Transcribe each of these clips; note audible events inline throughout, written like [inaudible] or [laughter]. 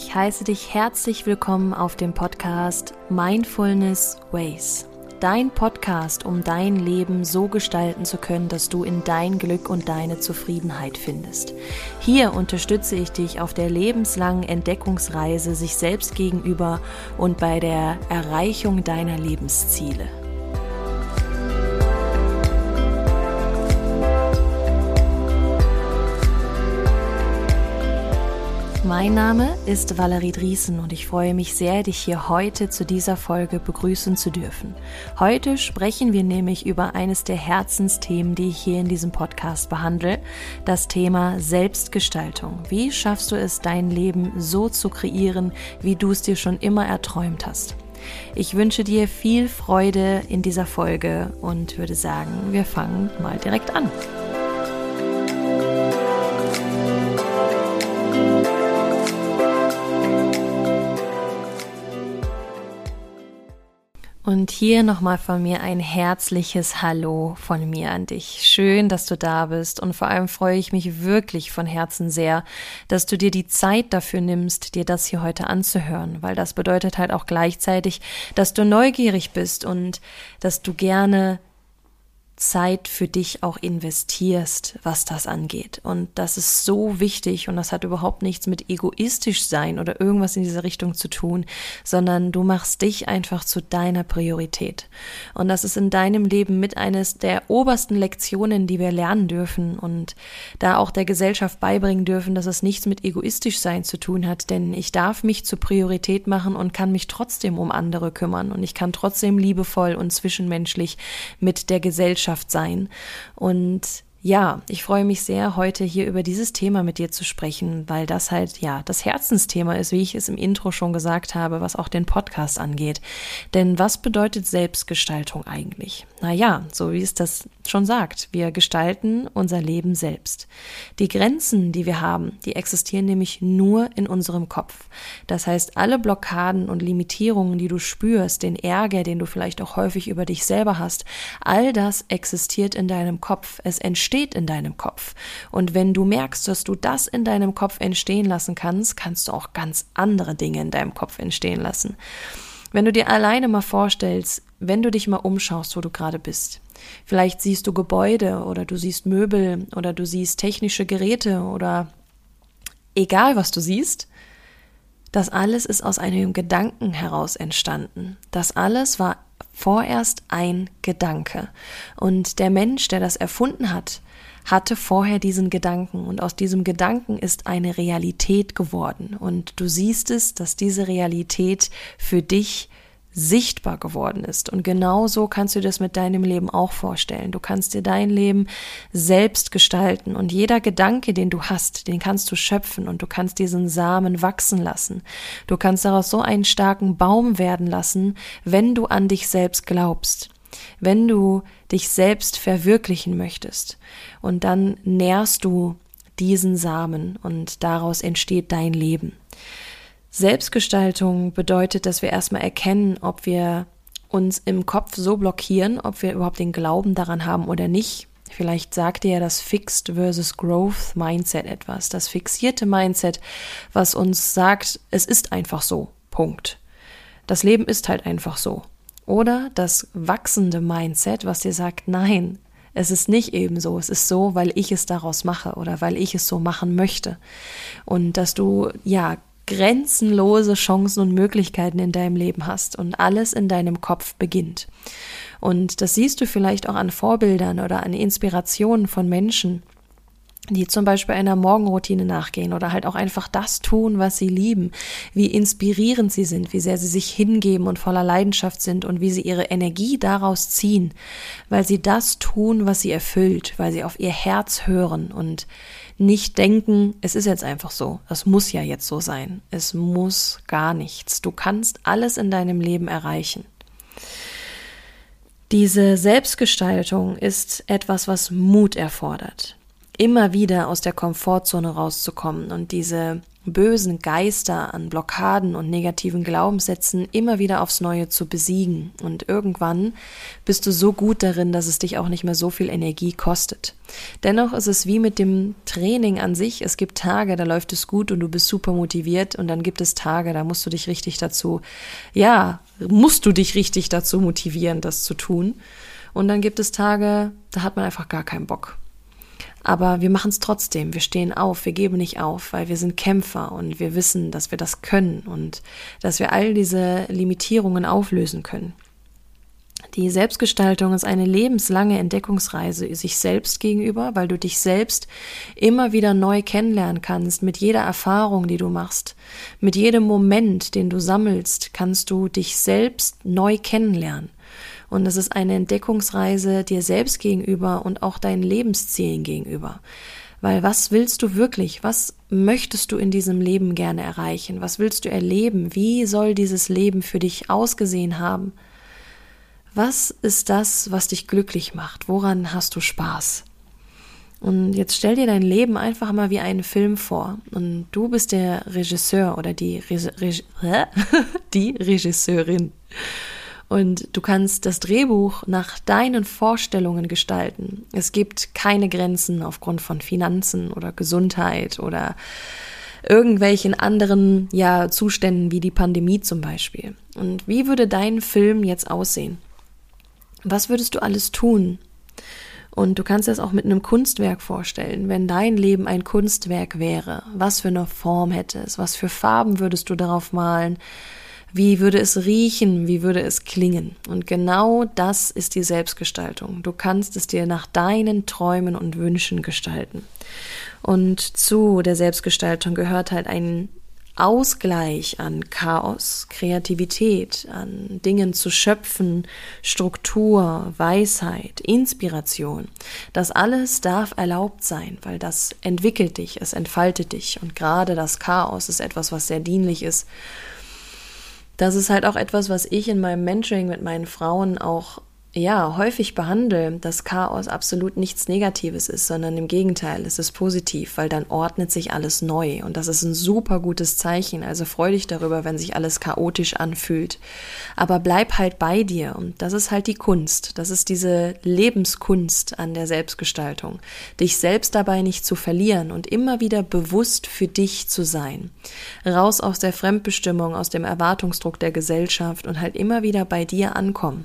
Ich heiße dich herzlich willkommen auf dem Podcast Mindfulness Ways. Dein Podcast, um dein Leben so gestalten zu können, dass du in dein Glück und deine Zufriedenheit findest. Hier unterstütze ich dich auf der lebenslangen Entdeckungsreise sich selbst gegenüber und bei der Erreichung deiner Lebensziele. Mein Name ist Valerie Driesen und ich freue mich sehr, dich hier heute zu dieser Folge begrüßen zu dürfen. Heute sprechen wir nämlich über eines der Herzensthemen, die ich hier in diesem Podcast behandle, das Thema Selbstgestaltung. Wie schaffst du es, dein Leben so zu kreieren, wie du es dir schon immer erträumt hast? Ich wünsche dir viel Freude in dieser Folge und würde sagen, wir fangen mal direkt an. Und hier nochmal von mir ein herzliches Hallo von mir an dich. Schön, dass du da bist und vor allem freue ich mich wirklich von Herzen sehr, dass du dir die Zeit dafür nimmst, dir das hier heute anzuhören, weil das bedeutet halt auch gleichzeitig, dass du neugierig bist und dass du gerne Zeit für dich auch investierst, was das angeht. Und das ist so wichtig und das hat überhaupt nichts mit egoistisch sein oder irgendwas in dieser Richtung zu tun, sondern du machst dich einfach zu deiner Priorität. Und das ist in deinem Leben mit eines der obersten Lektionen, die wir lernen dürfen und da auch der Gesellschaft beibringen dürfen, dass es nichts mit egoistisch sein zu tun hat, denn ich darf mich zur Priorität machen und kann mich trotzdem um andere kümmern und ich kann trotzdem liebevoll und zwischenmenschlich mit der Gesellschaft Gesellschaft sein. Und ja, ich freue mich sehr, heute hier über dieses Thema mit dir zu sprechen, weil das halt ja das Herzensthema ist, wie ich es im Intro schon gesagt habe, was auch den Podcast angeht. Denn was bedeutet Selbstgestaltung eigentlich? Naja, so wie es das schon sagt, wir gestalten unser Leben selbst. Die Grenzen, die wir haben, die existieren nämlich nur in unserem Kopf. Das heißt, alle Blockaden und Limitierungen, die du spürst, den Ärger, den du vielleicht auch häufig über dich selber hast, all das existiert in deinem Kopf. Es entsteht in deinem Kopf. Und wenn du merkst, dass du das in deinem Kopf entstehen lassen kannst, kannst du auch ganz andere Dinge in deinem Kopf entstehen lassen. Wenn du dir alleine mal vorstellst, wenn du dich mal umschaust, wo du gerade bist. Vielleicht siehst du Gebäude oder du siehst Möbel oder du siehst technische Geräte oder egal was du siehst, das alles ist aus einem Gedanken heraus entstanden. Das alles war vorerst ein Gedanke. Und der Mensch, der das erfunden hat, hatte vorher diesen Gedanken und aus diesem Gedanken ist eine Realität geworden. Und du siehst es, dass diese Realität für dich sichtbar geworden ist. Und genau so kannst du das mit deinem Leben auch vorstellen. Du kannst dir dein Leben selbst gestalten und jeder Gedanke, den du hast, den kannst du schöpfen und du kannst diesen Samen wachsen lassen. Du kannst daraus so einen starken Baum werden lassen, wenn du an dich selbst glaubst. Wenn du dich selbst verwirklichen möchtest und dann nährst du diesen Samen und daraus entsteht dein Leben. Selbstgestaltung bedeutet, dass wir erstmal erkennen, ob wir uns im Kopf so blockieren, ob wir überhaupt den Glauben daran haben oder nicht. Vielleicht sagt dir ja das Fixed versus Growth Mindset etwas. Das fixierte Mindset, was uns sagt, es ist einfach so. Punkt. Das Leben ist halt einfach so. Oder das wachsende Mindset, was dir sagt, nein, es ist nicht eben so. Es ist so, weil ich es daraus mache oder weil ich es so machen möchte. Und dass du, ja, grenzenlose Chancen und Möglichkeiten in deinem Leben hast und alles in deinem Kopf beginnt. Und das siehst du vielleicht auch an Vorbildern oder an Inspirationen von Menschen, die zum Beispiel einer Morgenroutine nachgehen oder halt auch einfach das tun, was sie lieben, wie inspirierend sie sind, wie sehr sie sich hingeben und voller Leidenschaft sind und wie sie ihre Energie daraus ziehen, weil sie das tun, was sie erfüllt, weil sie auf ihr Herz hören und nicht denken, es ist jetzt einfach so, es muss ja jetzt so sein, es muss gar nichts, du kannst alles in deinem Leben erreichen. Diese Selbstgestaltung ist etwas, was Mut erfordert immer wieder aus der Komfortzone rauszukommen und diese bösen Geister, an Blockaden und negativen Glaubenssätzen immer wieder aufs Neue zu besiegen. Und irgendwann bist du so gut darin, dass es dich auch nicht mehr so viel Energie kostet. Dennoch ist es wie mit dem Training an sich. Es gibt Tage, da läuft es gut und du bist super motiviert und dann gibt es Tage, da musst du dich richtig dazu, ja, musst du dich richtig dazu motivieren, das zu tun. Und dann gibt es Tage, da hat man einfach gar keinen Bock. Aber wir machen es trotzdem. Wir stehen auf, wir geben nicht auf, weil wir sind Kämpfer und wir wissen, dass wir das können und dass wir all diese Limitierungen auflösen können. Die Selbstgestaltung ist eine lebenslange Entdeckungsreise sich selbst gegenüber, weil du dich selbst immer wieder neu kennenlernen kannst. Mit jeder Erfahrung, die du machst, mit jedem Moment, den du sammelst, kannst du dich selbst neu kennenlernen. Und es ist eine Entdeckungsreise dir selbst gegenüber und auch deinen Lebenszielen gegenüber. Weil was willst du wirklich? Was möchtest du in diesem Leben gerne erreichen? Was willst du erleben? Wie soll dieses Leben für dich ausgesehen haben? Was ist das, was dich glücklich macht? Woran hast du Spaß? Und jetzt stell dir dein Leben einfach mal wie einen Film vor. Und du bist der Regisseur oder die, Reg Reg [laughs] die Regisseurin. Und du kannst das Drehbuch nach deinen Vorstellungen gestalten. Es gibt keine Grenzen aufgrund von Finanzen oder Gesundheit oder irgendwelchen anderen ja, Zuständen wie die Pandemie zum Beispiel. Und wie würde dein Film jetzt aussehen? Was würdest du alles tun? Und du kannst das auch mit einem Kunstwerk vorstellen. Wenn dein Leben ein Kunstwerk wäre, was für eine Form hätte es? Was für Farben würdest du darauf malen? Wie würde es riechen? Wie würde es klingen? Und genau das ist die Selbstgestaltung. Du kannst es dir nach deinen Träumen und Wünschen gestalten. Und zu der Selbstgestaltung gehört halt ein Ausgleich an Chaos, Kreativität, an Dingen zu schöpfen, Struktur, Weisheit, Inspiration. Das alles darf erlaubt sein, weil das entwickelt dich, es entfaltet dich. Und gerade das Chaos ist etwas, was sehr dienlich ist, das ist halt auch etwas, was ich in meinem Mentoring mit meinen Frauen auch ja, häufig behandle, dass Chaos absolut nichts Negatives ist, sondern im Gegenteil, es ist positiv, weil dann ordnet sich alles neu und das ist ein super gutes Zeichen. Also freu dich darüber, wenn sich alles chaotisch anfühlt. Aber bleib halt bei dir und das ist halt die Kunst. Das ist diese Lebenskunst an der Selbstgestaltung. Dich selbst dabei nicht zu verlieren und immer wieder bewusst für dich zu sein. Raus aus der Fremdbestimmung, aus dem Erwartungsdruck der Gesellschaft und halt immer wieder bei dir ankommen.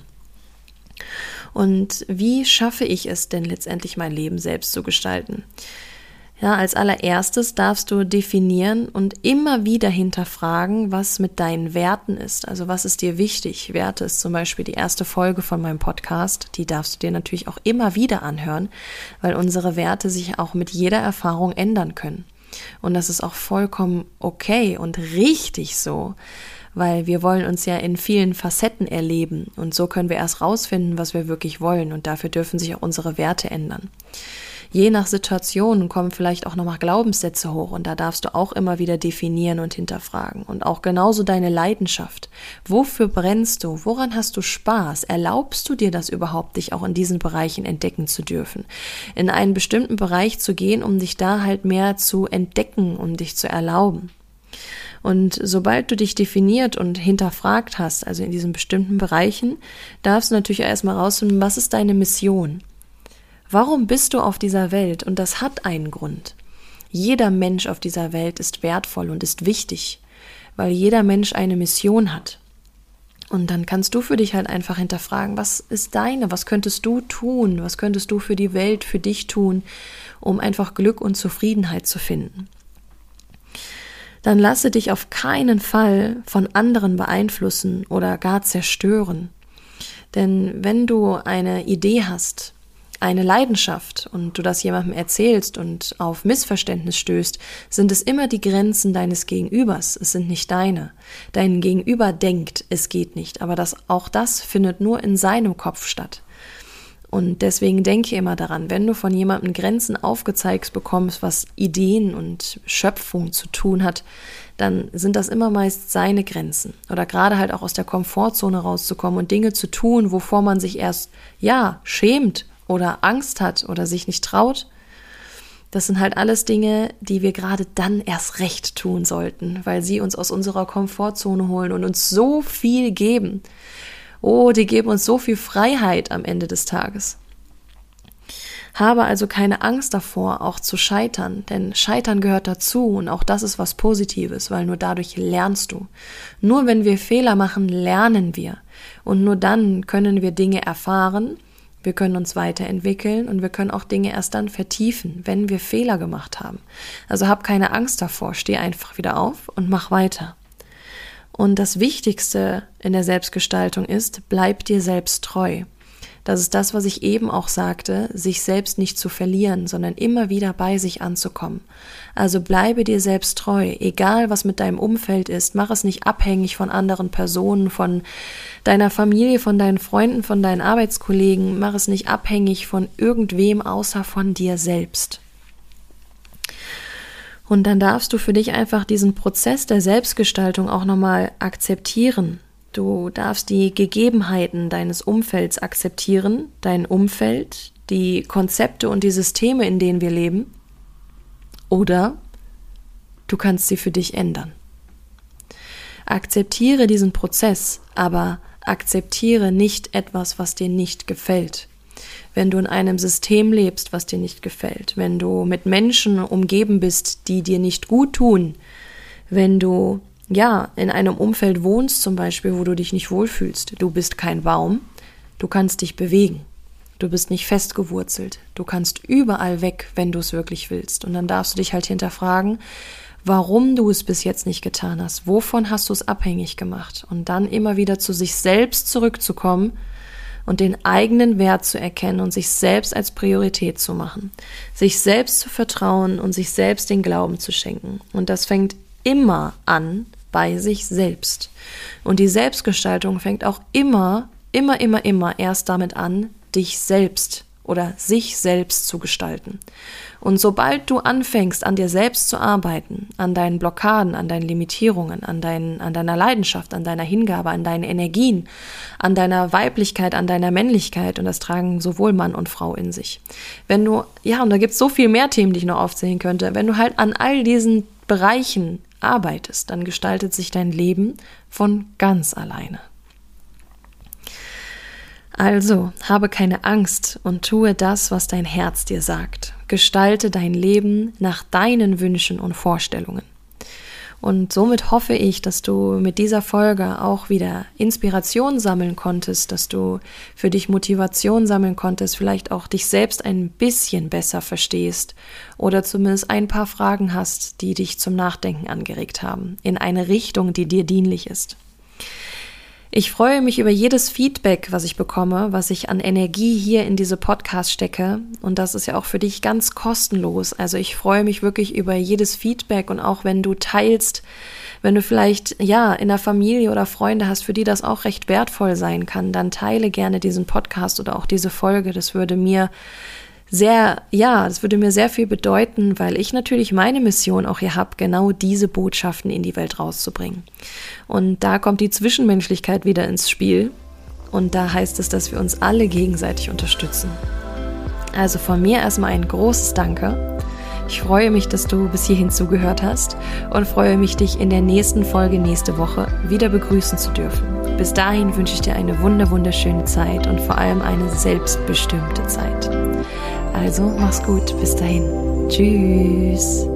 Und wie schaffe ich es denn letztendlich mein Leben selbst zu gestalten? Ja, als allererstes darfst du definieren und immer wieder hinterfragen, was mit deinen Werten ist. Also was ist dir wichtig? Werte ist zum Beispiel die erste Folge von meinem Podcast. Die darfst du dir natürlich auch immer wieder anhören, weil unsere Werte sich auch mit jeder Erfahrung ändern können. Und das ist auch vollkommen okay und richtig so weil wir wollen uns ja in vielen Facetten erleben und so können wir erst rausfinden, was wir wirklich wollen und dafür dürfen sich auch unsere Werte ändern. Je nach Situation kommen vielleicht auch nochmal Glaubenssätze hoch und da darfst du auch immer wieder definieren und hinterfragen. Und auch genauso deine Leidenschaft. Wofür brennst du? Woran hast du Spaß? Erlaubst du dir das überhaupt, dich auch in diesen Bereichen entdecken zu dürfen? In einen bestimmten Bereich zu gehen, um dich da halt mehr zu entdecken, um dich zu erlauben. Und sobald du dich definiert und hinterfragt hast, also in diesen bestimmten Bereichen, darfst du natürlich erstmal rausfinden, was ist deine Mission? Warum bist du auf dieser Welt? Und das hat einen Grund. Jeder Mensch auf dieser Welt ist wertvoll und ist wichtig, weil jeder Mensch eine Mission hat. Und dann kannst du für dich halt einfach hinterfragen, was ist deine, was könntest du tun, was könntest du für die Welt, für dich tun, um einfach Glück und Zufriedenheit zu finden dann lasse dich auf keinen Fall von anderen beeinflussen oder gar zerstören. Denn wenn du eine Idee hast, eine Leidenschaft und du das jemandem erzählst und auf Missverständnis stößt, sind es immer die Grenzen deines Gegenübers, es sind nicht deine. Dein Gegenüber denkt, es geht nicht, aber das, auch das findet nur in seinem Kopf statt. Und deswegen denke immer daran, wenn du von jemandem Grenzen aufgezeigt bekommst, was Ideen und Schöpfung zu tun hat, dann sind das immer meist seine Grenzen. Oder gerade halt auch aus der Komfortzone rauszukommen und Dinge zu tun, wovor man sich erst, ja, schämt oder Angst hat oder sich nicht traut. Das sind halt alles Dinge, die wir gerade dann erst recht tun sollten, weil sie uns aus unserer Komfortzone holen und uns so viel geben. Oh, die geben uns so viel Freiheit am Ende des Tages. Habe also keine Angst davor, auch zu scheitern, denn Scheitern gehört dazu und auch das ist was Positives, weil nur dadurch lernst du. Nur wenn wir Fehler machen, lernen wir. Und nur dann können wir Dinge erfahren, wir können uns weiterentwickeln und wir können auch Dinge erst dann vertiefen, wenn wir Fehler gemacht haben. Also hab keine Angst davor, steh einfach wieder auf und mach weiter. Und das Wichtigste in der Selbstgestaltung ist, bleib dir selbst treu. Das ist das, was ich eben auch sagte, sich selbst nicht zu verlieren, sondern immer wieder bei sich anzukommen. Also bleibe dir selbst treu, egal was mit deinem Umfeld ist, mach es nicht abhängig von anderen Personen, von deiner Familie, von deinen Freunden, von deinen Arbeitskollegen, mach es nicht abhängig von irgendwem außer von dir selbst. Und dann darfst du für dich einfach diesen Prozess der Selbstgestaltung auch nochmal akzeptieren. Du darfst die Gegebenheiten deines Umfelds akzeptieren, dein Umfeld, die Konzepte und die Systeme, in denen wir leben. Oder du kannst sie für dich ändern. Akzeptiere diesen Prozess, aber akzeptiere nicht etwas, was dir nicht gefällt. Wenn du in einem System lebst, was dir nicht gefällt, wenn du mit Menschen umgeben bist, die dir nicht gut tun, wenn du ja, in einem Umfeld wohnst zum Beispiel, wo du dich nicht wohlfühlst. Du bist kein Baum, du kannst dich bewegen. Du bist nicht festgewurzelt. Du kannst überall weg, wenn du es wirklich willst. Und dann darfst du dich halt hinterfragen, warum du es bis jetzt nicht getan hast. Wovon hast du es abhängig gemacht? Und dann immer wieder zu sich selbst zurückzukommen und den eigenen Wert zu erkennen und sich selbst als Priorität zu machen. Sich selbst zu vertrauen und sich selbst den Glauben zu schenken. Und das fängt immer an bei sich selbst. Und die Selbstgestaltung fängt auch immer, immer, immer, immer erst damit an, dich selbst oder sich selbst zu gestalten. Und sobald du anfängst, an dir selbst zu arbeiten, an deinen Blockaden, an deinen Limitierungen, an, dein, an deiner Leidenschaft, an deiner Hingabe, an deinen Energien, an deiner Weiblichkeit, an deiner Männlichkeit, und das tragen sowohl Mann und Frau in sich. Wenn du, ja, und da gibt es so viel mehr Themen, die ich noch aufzählen könnte, wenn du halt an all diesen Bereichen arbeitest, dann gestaltet sich dein Leben von ganz alleine. Also habe keine Angst und tue das, was dein Herz dir sagt. Gestalte dein Leben nach deinen Wünschen und Vorstellungen. Und somit hoffe ich, dass du mit dieser Folge auch wieder Inspiration sammeln konntest, dass du für dich Motivation sammeln konntest, vielleicht auch dich selbst ein bisschen besser verstehst oder zumindest ein paar Fragen hast, die dich zum Nachdenken angeregt haben, in eine Richtung, die dir dienlich ist. Ich freue mich über jedes Feedback, was ich bekomme, was ich an Energie hier in diese Podcast stecke. Und das ist ja auch für dich ganz kostenlos. Also ich freue mich wirklich über jedes Feedback und auch wenn du teilst, wenn du vielleicht, ja, in der Familie oder Freunde hast, für die das auch recht wertvoll sein kann, dann teile gerne diesen Podcast oder auch diese Folge. Das würde mir sehr, ja, das würde mir sehr viel bedeuten, weil ich natürlich meine Mission auch hier habe, genau diese Botschaften in die Welt rauszubringen. Und da kommt die Zwischenmenschlichkeit wieder ins Spiel. Und da heißt es, dass wir uns alle gegenseitig unterstützen. Also von mir erstmal ein großes Danke. Ich freue mich, dass du bis hierhin zugehört hast und freue mich, dich in der nächsten Folge nächste Woche wieder begrüßen zu dürfen. Bis dahin wünsche ich dir eine wunder wunderschöne Zeit und vor allem eine selbstbestimmte Zeit. Also mach's gut, bis dahin. Tschüss.